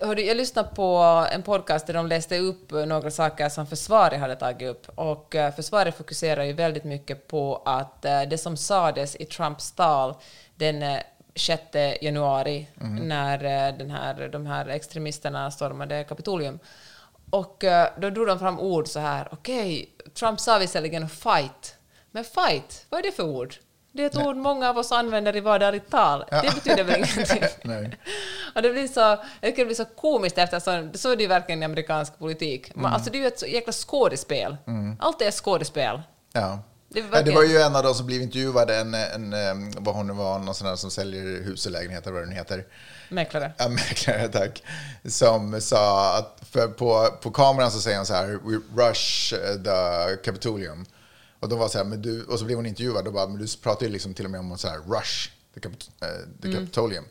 Hörde, jag lyssnade på en podcast där de läste upp några saker som försvaret hade tagit upp. Och eh, försvaret fokuserar ju väldigt mycket på att det som sades i Trumps tal den 6 januari när eh, den här, de här extremisterna stormade Kapitolium. Och eh, då drog de fram ord så här, okej, Trump sa visserligen fight, men fight, vad är det för ord? Det är ett ord många av oss använder i vardagligt tal. Det betyder väl ingenting? Nej. Och det blir så, det blir så komiskt eftersom så är det ju verkligen i amerikansk politik. Mm. Alltså det är ju ett så jäkla skådespel. Allt är skådespel. Ja. Det Ja, det var ju en av de som blev intervjuad, en, en, en vad hon nu var, någon sån där som säljer hus och lägenheter, vad det nu heter. Mäklare. Ja, mäklare, tack. Som sa att på, på kameran så säger han så här, we rush the Capitolium. Och då var så här, men du, och så blev hon intervjuad och bara, men du pratar ju liksom till och med om så här, rush the, Capit eh, the Mm.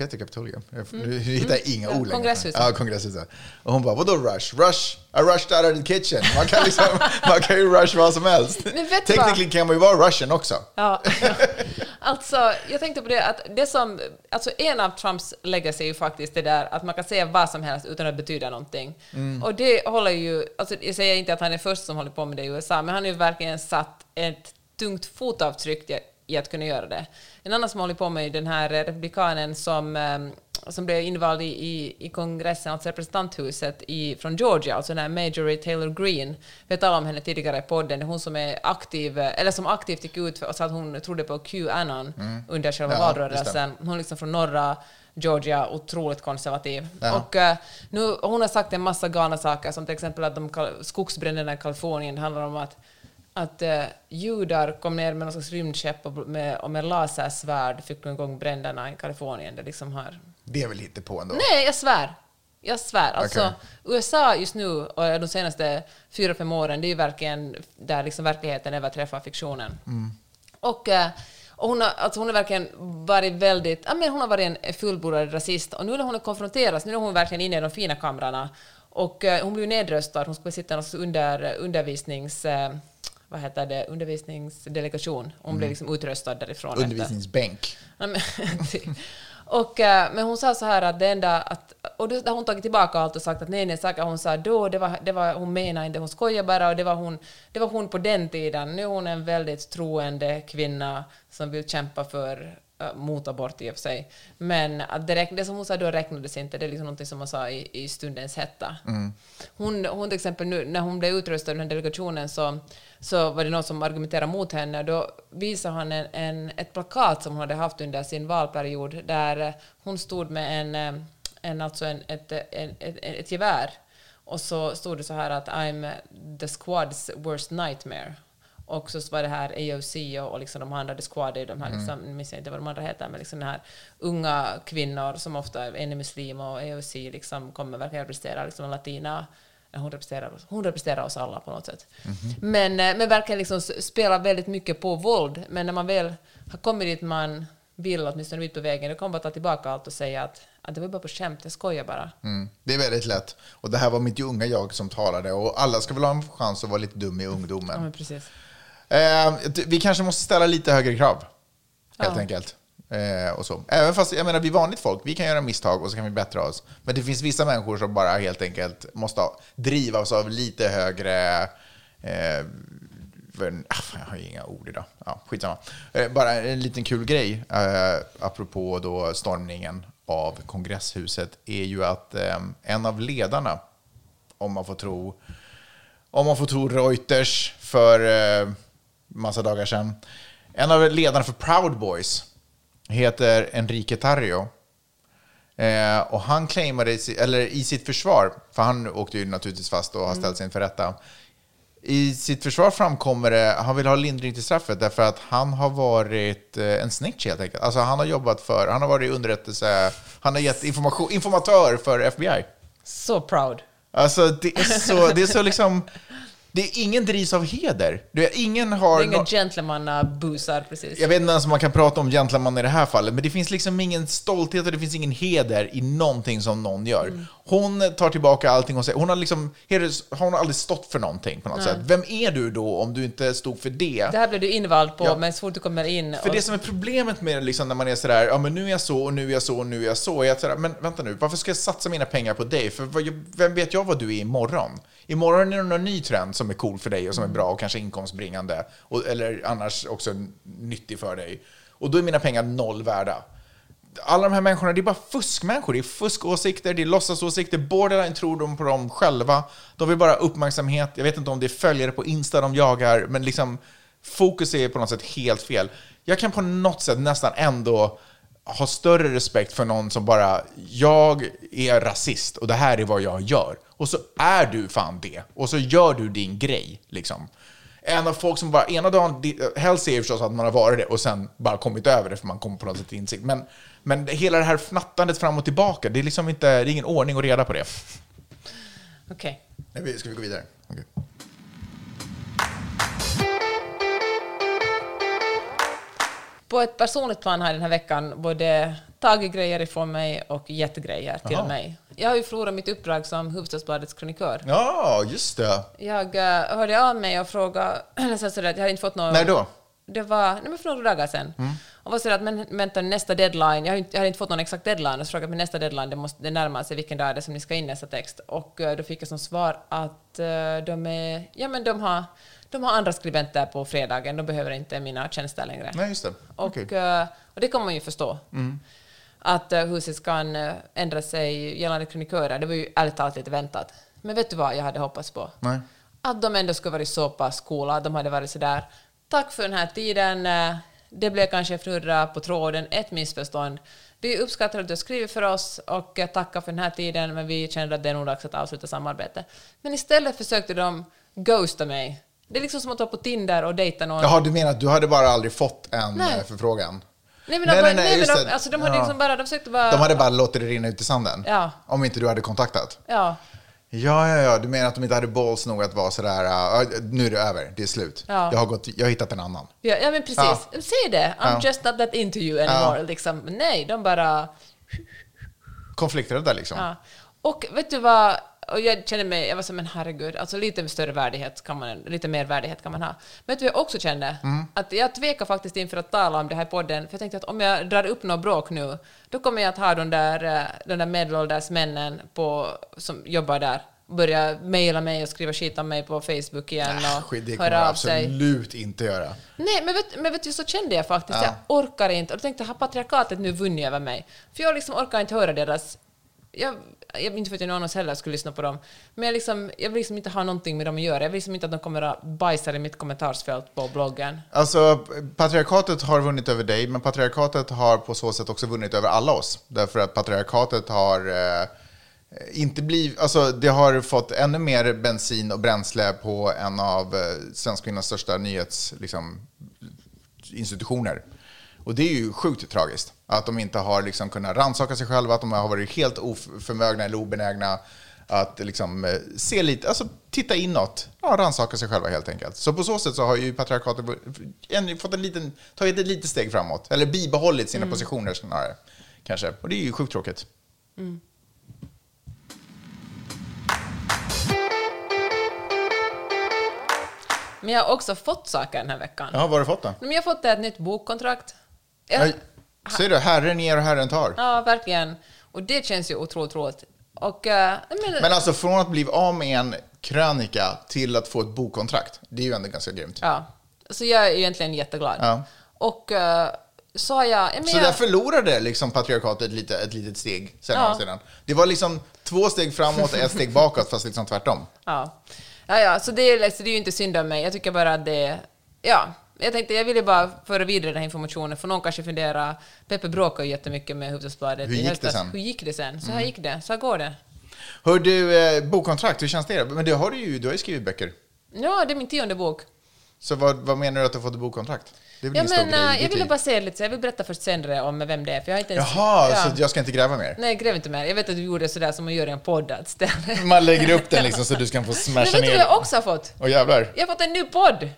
Heter det Capitolium? Jag- Nu hittar jag inga ord längre. Kongresshuset. Ja, kongresshuset. Och hon bara, vadå rush? Rush? I rushed out of the kitchen. Man kan, liksom, man kan ju rush vad som helst. Tekniskt kan man ju vara russian också. Ja. alltså, jag tänkte på det att det som, alltså en av Trumps legacy är ju faktiskt det där att man kan säga vad som helst utan att det betyder någonting. Mm. Och det håller ju, alltså jag säger inte att han är först som håller på med det i USA, men han har ju verkligen satt ett tungt fotavtryck i- att kunna göra det. En annan som håller på med är den här republikanen som, ehm, som blev invald i, i, i kongressen, alltså representanthuset i, från Georgia, alltså den här Marjorie Taylor Greene. Vi talat om henne tidigare i podden, hon som är aktiv, eller som aktivt gick ut och sa att hon trodde på QAnon under själva Mm. Ja, valrörelsen. Hon är liksom från norra Georgia, otroligt konservativ. Ja. Och eh, nu, hon har sagt en massa galna saker, som till exempel att de skogsbränderna i Kalifornien handlar om att att eh, judar kom ner med någon slags rymdskepp och med, och med lasersvärd fick de igång bränderna i Kalifornien. Det liksom har... Det är väl lite på ändå. Nej, jag svär! Jag svär. Alltså, Okej. USA just nu och de senaste fyra, fem åren, det är ju verkligen där liksom verkligheten överträffar fiktionen. Och, eh, och hon, har, alltså hon har verkligen varit väldigt, ja, men hon har varit en fullbordad rasist och nu när hon är konfronteras, nu är hon verkligen inne i de fina kamrarna och eh, hon blev ju nedröstad, hon skulle sitta i någon under, undervisnings... Vad heter det, undervisningsdelegation. Hon blev liksom utröstad därifrån. Undervisningsbänk. Typ. och, eh, men hon sa så här att det enda att, och då har hon tagit tillbaka allt och sagt att nej, nej, saker hon sa då, det var, det var, hon menade inte, hon skojar bara och det var hon, det var hon på den tiden. Nu är hon en väldigt troende kvinna som vill kämpa för äh, mot abort i och för sig. Men att det, räk- det som hon sa då räknades inte, det är liksom något som man sa i, i stundens hetta. Hon, hon till exempel nu, när hon blev utröstad i den här delegationen så, så var det någon som argumenterade mot henne. Då visade han en, en, ett plakat som hon hade haft under sin valperiod där hon stod med en, eh, en, alltså en, ett, en, ett, ett gevär och så stod det så här att I'm the squad's worst nightmare. Och så var det här AOC och, liksom de andra, The Squad de här, liksom, nu minns jag inte vad de andra heter, men liksom den här unga kvinnor som ofta är en är muslim och AOC liksom kommer verkligen representera liksom latina hon representerar, oss, hon representerar oss alla på något sätt. Men, eh, men verkligen liksom s- spelar väldigt mycket på våld. Men när man väl har kommit dit man vill, åtminstone ut på vägen, då kan man ta tillbaka allt och säga att, att det var bara på skämt, jag skojar bara. Mm, det är väldigt lätt. Och det här var mitt unga jag som talade. Och alla ska väl ha en chans att vara lite dum i Ja, ungdomen. men precis. Eh, vi kanske måste ställa lite högre krav, helt Ja. enkelt. Eh, och så. Även fast, jag menar, vi vanligt folk, vi kan göra misstag och så kan vi bättra oss. Men det finns vissa människor som bara helt enkelt måste ha, drivas av lite högre... Eh, för, ah, fan, jag har ju inga ord idag. Ja, skitsamma. Eh, bara en liten kul grej, eh, apropå då stormningen av kongresshuset, är ju att eh, en av ledarna, om man får tro om man får tro Reuters för eh, massa dagar sedan. En av ledarna för Proud Boys heter Enrique Tarrio. Eh, och han claimade, eller i sitt försvar, för han åkte ju naturligtvis fast och har ställt sig inför rätta. I sitt försvar framkommer det, han vill ha lindring till straffet därför att han har varit eh, en snitch helt enkelt. Alltså han har jobbat för, han har varit underrättelse, han har gett information, informatör för FBI. Så proud. Alltså det är så, det är så liksom, det är ingen drivs av heder. Är, ingen har... Det är inga nå- gentlemannabusar precis. jag vet inte ens om man kan prata om gentleman i det här fallet, men det finns liksom ingen stolthet och det finns ingen heder i någonting som någon gör. Mm. Hon tar tillbaka allting och säger, hon har liksom, hon har aldrig stått för någonting på något sätt. Vem är du då om du inte stod för det? Det här blev du invald på, Ja. men så fort du kommer in... För och- det som är problemet med liksom, när man är sådär, ja men nu är jag så och nu är jag så och nu är jag så, att sådär, men vänta nu, varför ska jag satsa mina pengar på dig? För vem vet jag vad du är imorgon? Imorgon är det någon ny trend som är cool för dig och som är bra och kanske inkomstbringande, och, eller annars också nyttig för dig. Och då är mina pengar noll värda. Alla de här människorna, det är bara fuskmänniskor. Det är fuskåsikter, det är låtsasåsikter. Borderline tror de på dem själva. De vill bara uppmärksamhet. Jag vet inte om det är följare på Insta de jagar, men liksom fokus är på något sätt helt fel. Jag kan på något sätt nästan ändå ha större respekt för någon som bara, jag är rasist och det här är vad jag gör. Och så är du fan det. Och så gör du din grej, liksom. En av folk som bara, ena dagen, helst är förstås att man har varit det och sen bara kommit över det för man kommer på något sätt till insikt. Men, men hela det här fnattandet fram och tillbaka, det är liksom inte, det är ingen ordning och reda på det. Okej. Vi- Ska vi gå vidare? Okej. På ett personligt plan har jag den här veckan både tagit grejer ifrån mig och gett grejer till Jaha. mig. Jag har ju förlorat mitt uppdrag som Hufvudstadsbladets krönikör. Ja, just det. Jag uh, hörde av mig och frågade, eller så sådär, att jag hade inte fått någon... När då? Det var nej, men för några dagar sedan. Och var sådär att, men vänta, nästa deadline, jag, har inte, jag hade inte fått någon exakt deadline, och så frågade jag, men nästa deadline, det, måste, det närmar sig, vilken dag är det som ni ska in nästa text? Och eh, då fick jag som svar att eh, de är, ja men de har, de har andra skribenter på fredagen, de behöver inte mina tjänster längre. Nej, just det. Och, eh, och det kan man ju förstå. Att eh, huset kan eh, ändra sig gällande kronikörer, det var ju ärligt talat lite väntat. Men vet du vad jag hade hoppats på? Nej. Att de ändå skulle varit så pass coola, att de hade varit sådär, tack för den här tiden, eh, det blev kanske fnurra på tråden, ett missförstånd. Vi uppskattar att du har skrivit för oss och tackar för den här tiden, men vi kände att det är nog dags att avsluta samarbetet. Men istället försökte de ghosta mig. Det är liksom som att vara på Tinder och dejta någon. Jaha, du menar att du hade bara aldrig fått en Nej. förfrågan? Nej men, Nej, de, nej, nej, nej, men de, alltså, de hade Ja. liksom bara, de försökte bara... De hade bara låtit det rinna ut i sanden? Ja. Om inte du hade kontaktat? Ja, Ja, ja, ja. Du menar att de inte hade balls nog att vara sådär, uh, nu är det över, det är slut. Ja. Jag, har gått, jag har hittat en annan. ja, ja men precis. Ja. Säg det, I'm Ja. just not that into you anymore. Liksom. Nej, de bara... Konflikträdda liksom. Och vet du vad, och jag känner mig, jag var så men herregud, alltså lite större värdighet kan man, lite mer värdighet kan man ha. Men vet du jag också kände? Mm. Att jag tvekar faktiskt inför att tala om det här i podden, för jag tänkte att om jag drar upp något bråk nu, då kommer jag att ha de där, eh, de där medelålders männen på, som jobbar där börja mejla mig och skriva skit om mig på Facebook igen och Skit, det höra jag av sig. absolut inte göra. Nej, men vet, men vet du, så kände jag faktiskt. Ja. Jag orkar inte. Och då tänkte jag, har patriarkatet nu vunnit över mig? För jag liksom orkar inte höra deras... Jag, jag, inte för att jag någon heller skulle lyssna på dem, men jag, liksom, jag vill liksom inte ha någonting med dem att göra. Jag vill liksom inte att de kommer att bajsa i mitt kommentarsfält på bloggen. Alltså, patriarkatet har vunnit över dig, men patriarkatet har på så sätt också vunnit över alla oss. Därför att patriarkatet har eh, inte blivit, alltså det har fått ännu mer bensin och bränsle på en av eh, svensk kvinnas största nyhetsinstitutioner. liksom. Och det är ju sjukt tragiskt. Att de inte har liksom kunnat rannsaka sig själva, att de har varit helt oförmögna eller obenägna att liksom eh, se lite, alltså titta inåt, ja, rannsaka sig själva helt enkelt. Så på så sätt så har ju patriarkatet fått en liten, tagit ett litet steg framåt, eller bibehållit sina positioner snarare. Kanske. Och det är ju sjukt tråkigt. Men jag har också fått saker den här veckan. Ja, vad har du fått då? Men jag har fått ett nytt bokkontrakt. Ja, Ser du, Herren ger och Herren tar. ja, verkligen. Och det känns ju otroligt roligt. Och, eh, men, Men alltså från att bli av med en krönika till att få ett bokkontrakt, det är ju ändå ganska grymt. ja. Så jag är egentligen jätteglad. Ja. Och eh, så har jag... Men Så jag där förlorade liksom patriarkatet ett, lite, ett litet steg sen Ja. sedan. Det var liksom två steg framåt och ett steg bakåt, fast liksom tvärtom. Ja, ja, ja så, det är, så det är ju inte synd om mig. Jag tycker bara att det... Ja, jag tänkte jag ville bara föra vidare den här informationen, för någon kanske funderar... Peppe bråkar ju jättemycket med Hufvudstadsbladet. Hur gick det sen? Mm. Hur gick det sen? Så här gick det. Så här går det. Hör du, eh, bokkontrakt, hur känns det? Men det har du ju, du har ju skrivit böcker. Ja, det är min tionde bok. Så vad, vad menar du att du har fått bokkontrakt? Ja, men, grej eh, jag ville liv? bara säga lite, så jag vill berätta först senare om vem det är, för jag har inte ens... Jaha, ja. så jag ska inte gräva mer? Nej, gräv inte mer. Jag vet att du gjorde sådär som man gör i en podd. Man lägger upp den liksom så du ska få Men smasha vet du vad ner. jag också har fått? Åh jävlar. Jag har fått en ny podd!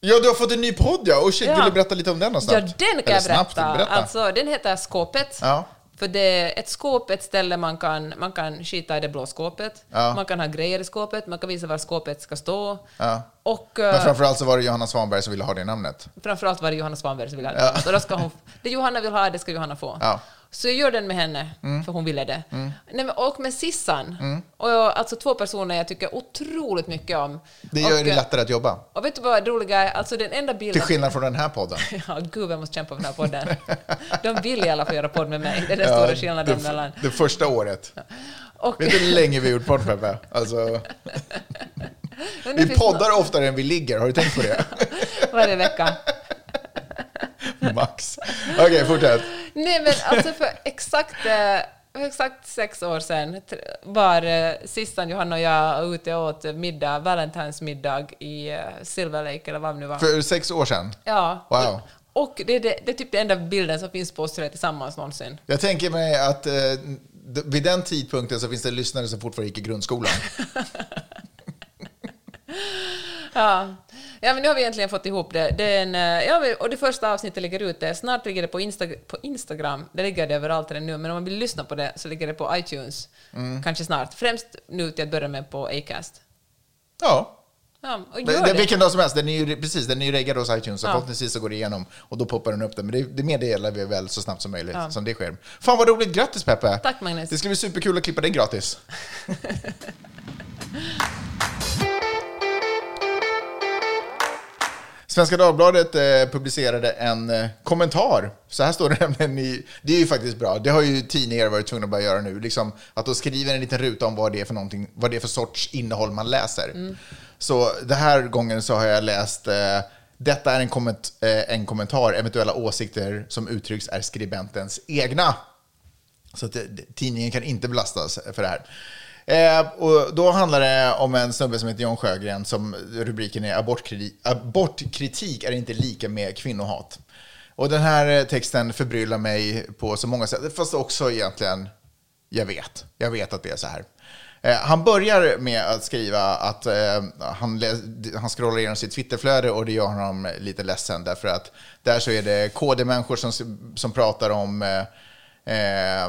Ja, du har fått en ny podd ja! Och shit, Ja. vill du berätta lite om den då Ja, snabbt? den kan jag snabbt, berätta. berätta. Alltså, den heter Skåpet. Ja. För det är ett skåp, ett ställe man kan, man kan skita i det blå skåpet. Ja. Man kan ha grejer i skåpet, man kan visa var skåpet ska stå. Ja. Och eh, Men framförallt så var det Johanna Svanberg som ville ha det namnet. framförallt var det Johanna Svanberg som ville ha det. Så då ska hon, det Johanna vill ha, det ska Johanna få. Ja. Så jag gör den med henne, Mm. för hon ville det. Nej, men, och med Sissan. Och jag, alltså två personer jag tycker otroligt mycket om. Det gör och, det lättare att jobba. Och vet du vad det roliga är? Alltså den enda bilden... Till skillnad från den här podden. Ja, gud, jag måste kämpa för den här podden. De vill i alla fall göra podd med mig. Det är den stora skillnaden det, mellan... det första året. Och, Vet du hur länge vi har gjort podd, Peppe? Alltså, vi poddar oftare än vi ligger, har du tänkt på det? Varje vecka. Max. Okej, fortsätt. Nej, men alltså för exakt, eh, för exakt sex år sedan var eh, Sissan, Johanna och jag ute och åt middag, Valentine's middag i eh, Silver Lake, eller vad det nu var. För sex år sedan. Ja. Wow. Och det är, det, det är typ den enda bilden som finns på oss tre tillsammans någonsin. Jag tänker mig att eh, vid den tidpunkten så finns det lyssnare som fortfarande gick i grundskolan. Ja. Ja, men nu har vi äntligen fått ihop det. det är en, eh, ja, och det första avsnittet ligger ute. Snart ligger det på, Insta- på Instagram. Det ligger det överallt redan nu, men om man vill lyssna på det så ligger det på iTunes. Mm. Kanske snart. Främst nu till att börja med på Acast. Ja. Ja, och Det, gör det, det. vilken dag som helst, den är ju, precis, den är ju reggad hos iTunes, så Ja. förhoppningsvis så går det igenom och då poppar den upp den. Men det, det meddelar vi väl så snabbt som möjligt Ja. som det sker. Fan vad roligt, grattis Peppe! Tack, Magnus. Det ska bli superkul att klippa dig gratis. Svenska Dagbladet eh, publicerade en eh, kommentar. Så här står det nämligen i... Det är ju faktiskt bra. Det har ju tidningar varit tvungna att börja göra nu. Liksom, att de skriver en liten ruta om vad det är för, någonting, vad det är för sorts innehåll man läser. Så den här gången så har jag läst eh, detta är en, komment, eh, en kommentar. Eventuella åsikter som uttrycks är skribentens egna. Så att det, tidningen kan inte belastas för det här. Eh, och då handlar det om en snubbe som heter John Sjögren som rubriken är abortkritik, abortkritik är inte lika med kvinnohat. Och den här eh, texten förbryllar mig på så många sätt, fast också egentligen, jag vet, jag vet att det är så här. Eh, han börjar med att skriva att eh, han, han scrollar igenom sitt Twitterflöde och det gör honom lite ledsen därför att där så är det KD-människor som, som pratar om eh, Eh,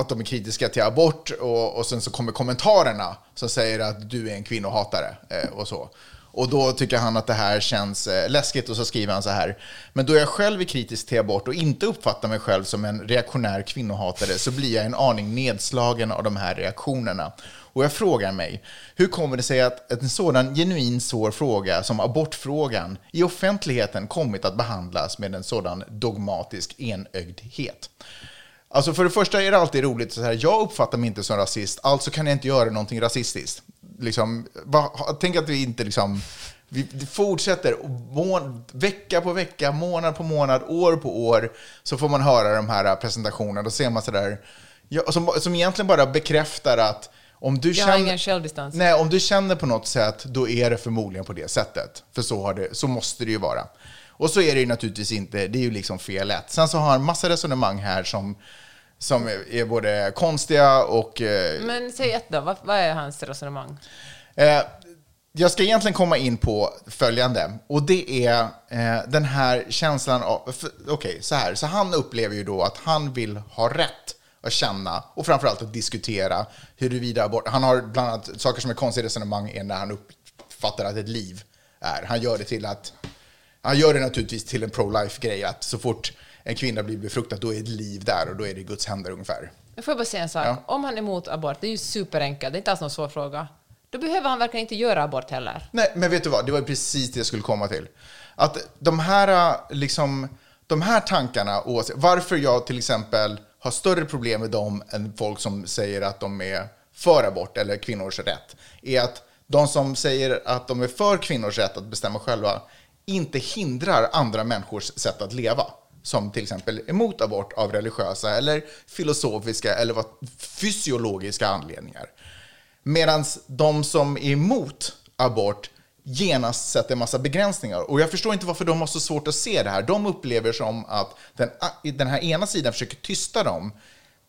att de är kritiska till abort och, och sen så kommer kommentarerna som säger att du är en kvinnohatare eh, och så. Och då tycker han att det här känns eh, läskigt och så skriver han så här. Men då jag själv är kritisk till abort och inte uppfattar mig själv som en reaktionär kvinnohatare så blir jag en aning nedslagen av de här reaktionerna. Och jag frågar mig, hur kommer det sig att en sådan genuin svår fråga som abortfrågan i offentligheten kommit att behandlas med en sådan dogmatisk enögdhet? Alltså för det första är det alltid roligt så här, jag uppfattar mig inte som rasist, alltså kan jag inte göra någonting rasistiskt. Liksom, va, tänk att vi inte liksom, vi fortsätter mån, vecka på vecka, månad på månad, år på år, så får man höra de här presentationerna, då ser man sådär, ja, som, som egentligen bara bekräftar att om du, Jag känner, har ingen självdistans. nej, om du känner på något sätt, då är det förmodligen på det sättet. För så, har det, så måste det ju vara. Och så är det ju naturligtvis inte, det är ju liksom fel lätt. Sen så har han massa resonemang här som, som är både konstiga och... Eh, Men säg ett då, vad, vad är hans resonemang? eh, jag ska egentligen komma in på följande, och det är eh, den här känslan av... Okej, så här. Så han upplever ju då att han vill ha rätt att känna och framförallt att diskutera huruvida abort... Han har bland annat saker som är konstiga resonemang är när han uppfattar att ett liv är. Han gör det till att... Han gör det naturligtvis till en pro-life-grej, att så fort en kvinna blir befruktad, då är ett liv där och då är det i Guds händer ungefär. Jag får bara säga en sak. Ja. Om han är emot abort, det är ju superenkelt, det är inte alls någon svår fråga. Då behöver han verkligen inte göra abort heller. Nej, men vet du vad? Det var precis det jag skulle komma till. Att de här, liksom, de här tankarna, varför jag till exempel har större problem med dem än folk som säger att de är för abort eller kvinnors rätt, är att de som säger att de är för kvinnors rätt att bestämma själva inte hindrar andra människors sätt att leva. Som till exempel emot abort av religiösa eller filosofiska eller vad, fysiologiska anledningar. Medan de som är emot abort genast sätter en massa begränsningar. Och jag förstår inte varför de har så svårt att se det här. De upplever som att den, den här ena sidan försöker tysta dem.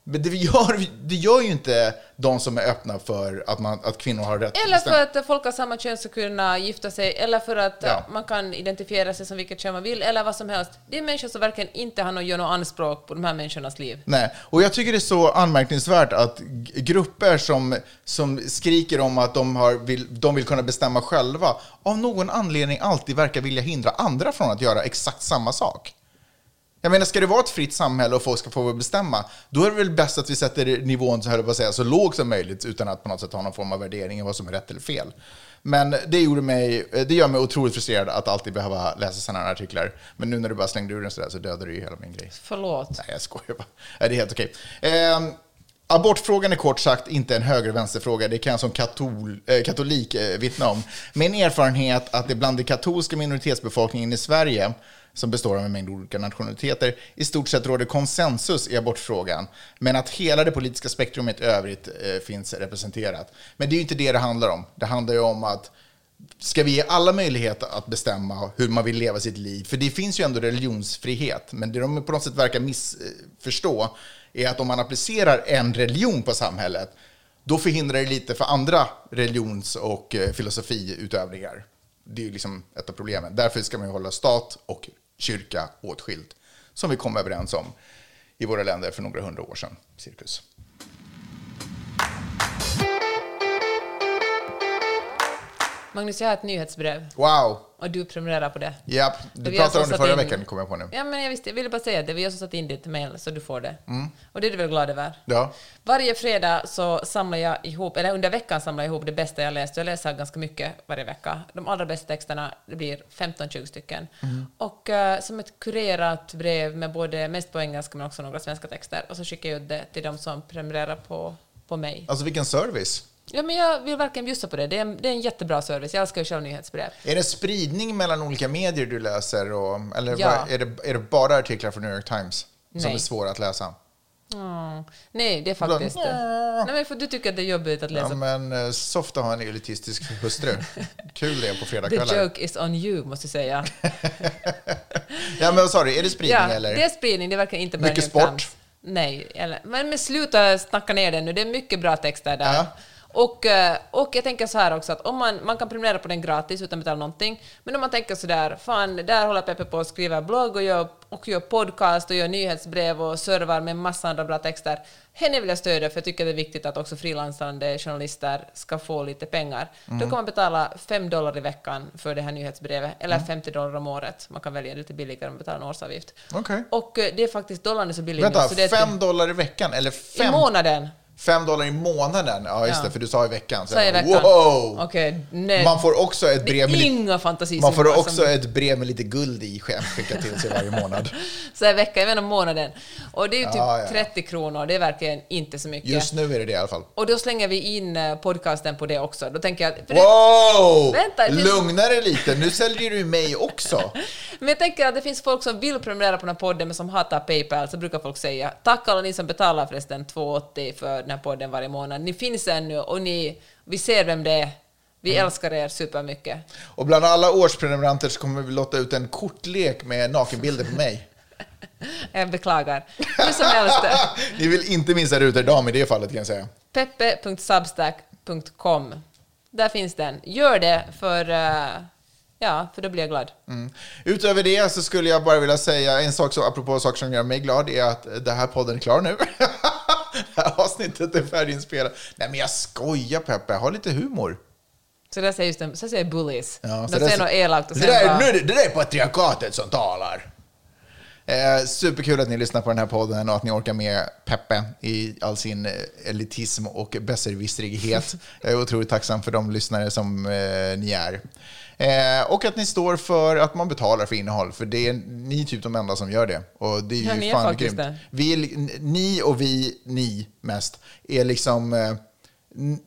Men det gör, det gör ju inte de som är öppna för att, man, att kvinnor har rätt Eller för att folk av samma kön ska kunna gifta sig, eller för att Ja. eh, man kan identifiera sig som vilket kön man vill, eller vad som helst. Det är människor som verkligen inte har något, gör något anspråk på de här människornas liv. Nej, och jag tycker det är så anmärkningsvärt att grupper som, som skriker om att de, har, vill, de vill kunna bestämma själva, av någon anledning alltid verkar vilja hindra andra från att göra exakt samma sak. Jag menar, ska det vara ett fritt samhälle och folk ska få bestämma, då är det väl bäst att vi sätter nivån så, på att säga, så låg som möjligt utan att på något sätt ha någon form av värdering av vad som är rätt eller fel. Men det, gjorde mig, det gör mig otroligt frustrerad att alltid behöva läsa sådana här artiklar. Men nu när du bara slängde ur den sådär så dödade du ju hela min grej. Förlåt. Nej, jag skojar bara. Nej, det är helt okej. Ehm, abortfrågan är kort sagt inte en höger-vänster-fråga. Det kan jag som katol, eh, katolik eh, vittna om. Min erfarenhet att det bland den katolska minoritetsbefolkningen i Sverige, som består av en mängd olika nationaliteter, i stort sett råder konsensus i abortfrågan. Men att hela det politiska spektrumet i övrigt eh, finns representerat. Men det är ju inte det det handlar om. Det handlar ju om att Ska vi ge alla möjlighet att bestämma hur man vill leva sitt liv? För det finns ju ändå religionsfrihet, men det de på något sätt verkar missförstå är att om man applicerar en religion på samhället, då förhindrar det lite för andra religions och eh, filosofiutövningar. Det är ju liksom ett av problemen. Därför ska man ju hålla stat och kyrka åtskild, som vi kom överens om i våra länder för några hundra år sedan, cirkus. Magnus, jag har ett nyhetsbrev Wow! och du prenumererar på det. Ja, du Vi pratade om det förra in- veckan, kommer jag på nu. Ja, men jag, visste, jag ville bara säga det. Vi har satt in ditt mail så du får det. Mm. Och det är du väl glad över? Ja. Varje fredag så samlar jag ihop, eller under veckan samlar jag ihop det bästa jag läst. Jag läser ganska mycket varje vecka. De allra bästa texterna, det blir 15-20 stycken. Mm. Och eh, som ett kurerat brev med både, mest på engelska men också några svenska texter. Och så skickar jag ut det till de som prenumererar på, på mig. Alltså vilken service! Ja, men jag vill verkligen bjussa på det. Det är, en, det är en jättebra service. Jag älskar ju själv nyhetsbrev. Är det spridning mellan olika medier du läser? Och, eller Ja. vad, är, det, är det bara artiklar från New York Times som Nej. är svåra att läsa? Mm. Nej, det är faktiskt... Bland- Nej, men för du tycker att det är jobbigt att läsa Ja, men eh, soft att ha en elitistisk hustru. Kul det på The fredagskvällar. joke is on you, måste jag säga. Ja, men du? Är det spridning ja, eller? det är spridning, det verkar inte bara Mycket sport? Times. Nej, eller, men, men sluta snacka ner det nu, det är mycket bra texter där. Ja. Och, eh, och jag tänker så här också att om man, man kan prenumerera på den gratis utan att betala någonting, men om man tänker så där, fan, där håller Peppe på att skriva blogg och gör, och gör podcast och gör nyhetsbrev och servar med massa andra bra texter. Henne vill jag stödja för jag tycker det är viktigt att också frilansande journalister ska få lite pengar. Då kan man betala 5 dollar i veckan för det här nyhetsbrevet, eller 50 dollar om året. Man kan välja lite billigare om man betalar en årsavgift. Okej. Och eh, det är faktiskt dollarn är så billig Vänta, nu. Så det är fem dollar i veckan? Eller i fem, månaden. Fem dollar i månaden? Ja, just Ja. det, för du sa i veckan. Så Så i veckan. Wow! Nej. Man får också ett brev med lite, inga fantasisummor. man får som- också ett brev med lite guld i skickat till sig varje månad. Så i veckan, jag menar månaden. Och det är ju typ Ja, ja. 30 kronor, det är verkligen inte så mycket. Just nu är det det i alla fall. Och då slänger vi in eh, podcasten på det också. Då tänker jag... För det, Wow! Vänta, det Lugna dig lite, nu säljer du mig också. men jag tänker att det finns folk som vill prenumerera på den här podden men som hatar Paypal, så brukar folk säga tack alla ni som betalar förresten 2,80 för den här podden varje månad. Ni finns ännu och ni, vi ser vem det är. Vi Mm. älskar er supermycket. Och bland alla årsprenumeranter så kommer vi lotta ut en kortlek med nakenbilder på mig. Jag beklagar. Hur som helst, Ni vill inte missa Ruterdam i det fallet kan jag säga. peppe.substack.com. Där finns den. Gör det för, eh, ja, för då blir jag glad. Mm. Utöver det så skulle jag bara vilja säga en sak, så, apropå saker som gör mig glad, är att det här podden är klar nu. det här avsnittet är färdiginspelat. Nej men jag skojar Peppe, ha lite humor. Så där säger, just de, så säger bullies. Ja, de så det- säger något elakt och det sen där, bara... nu det, det där är patriarkatet som talar. Eh, superkul att ni lyssnar på den här podden och att ni orkar med Peppe i all sin eh, elitism och besserwisserighet. Jag är otroligt tacksam för de lyssnare som eh, ni är. Eh, och att ni står för att man betalar för innehåll, för det är ni är typ de enda som gör det. Och det är ju Ja, ni är fan grymt. det. Vi, ni och vi, ni mest, är liksom... Eh,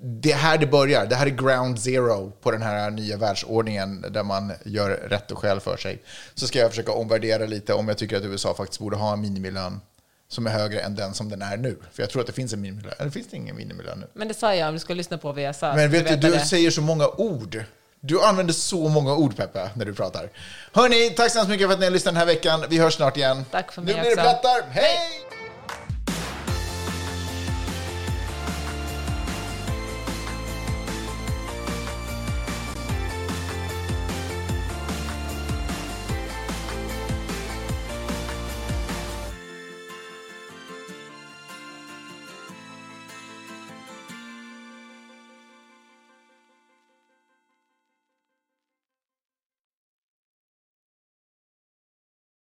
det är här det börjar. Det här är ground zero på den här nya världsordningen där man gör rätt och skäl för sig. Så ska jag försöka omvärdera lite om jag tycker att USA faktiskt borde ha en minimilön som är högre än den som den är nu. För jag tror att det finns en minimilön. Eller finns det ingen minimilön nu? Men det sa jag om du ska lyssna på vad jag sa. Men vet du, du det. säger så många ord. Du använder så många ord, Peppe, när du pratar. Hörni, tack så hemskt mycket för att ni har lyssnat den här veckan. Vi hörs snart igen. Tack för Nu mig blir det också. plättar. Hej!